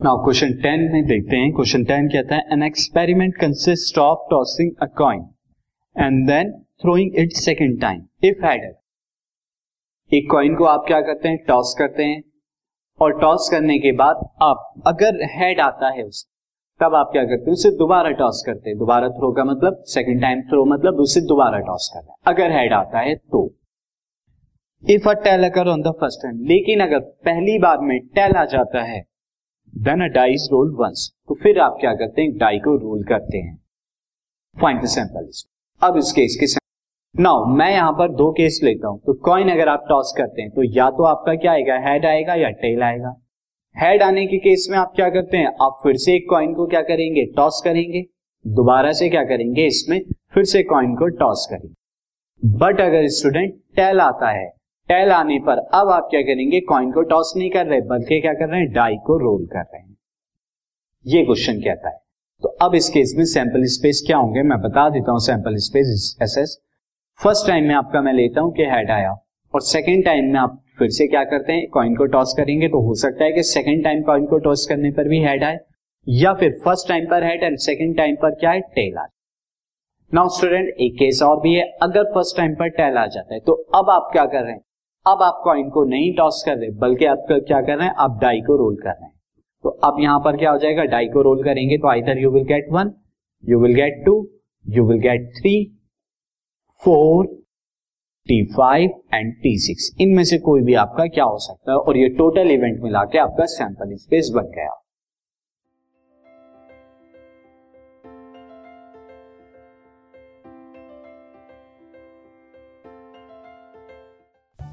Now question ten में देखते हैं। क्वेश्चन टेन कहता है an experiment consist of tossing a coin and then throwing it second time if had एक coin को आप क्या करते हैं? टॉस करते हैं। और टॉस करने के बाद आप, अगर हेड आता है उस, तब आप क्या करते हैं? उसे दोबारा टॉस करते हैं। दोबारा थ्रो का मतलब सेकेंड टाइम थ्रो मतलब उसे दोबारा टॉस करना है। अगर हेड आता है तो। If a tail occur on the first time लेकिन अगर पहली बार में टेल आ जाता है then a dice roll once तो फिर आप क्या करते हैं? डाई को रोल करते हैं। फाइंड द सैंपल अब इस केस के नाउ मैं यहाँ पर दो केस लेता हूँ। तो कॉइन अगर आप टॉस करते हैं तो या तो आपका क्या आएगा? हेड आएगा या टेल आएगा। हेड आने के केस में आप क्या करते हैं? आप फिर से एक कॉइन को क्या करेंगे? टॉस करेंगे। दोबारा से क्या करेंगे? इसमें फिर से कॉइन को टॉस करेंगे। बट अगर स्टूडेंट टेल आता है टेल आने पर। अब आप क्या करेंगे? कॉइन को टॉस नहीं कर रहे, बल्कि क्या कर रहे हैं? डाई को रोल कर रहे हैं। ये क्वेश्चन कहता है तो अब इस केस में सैंपल स्पेस क्या होंगे? मैं बता देता हूँ sample space S S first time में आपका मैं लेता हूँ कि हेड आया। और सेकेंड टाइम में आप फिर से क्या करते हैं? कॉइन को टॉस करेंगे तो हो सकता है कि सेकेंड टाइम कॉइन को टॉस करने पर भी हेड आए। या फिर फ़र्स्ट टाइम पर हेड एंड सेकेंड टाइम पर क्या है टेल आ नाउ स्टूडेंट एक केस और भी है। अगर फ़र्स्ट टाइम पर टेल आ जाता है तो अब आप क्या कर रहे हैं? अब आप कॉइन को नहीं टॉस कर रहे, बल्कि आप क्या कर रहे हैं? आप डाई को रोल कर रहे हैं। तो अब यहाँ पर क्या हो जाएगा? डाई को रोल करेंगे तो either you will get one you will get two you will get three four T five and T six इनमें से कोई भी आपका क्या हो सकता है? और ये टोटल इवेंट मिला के आपका सैंपल स्पेस बन गया।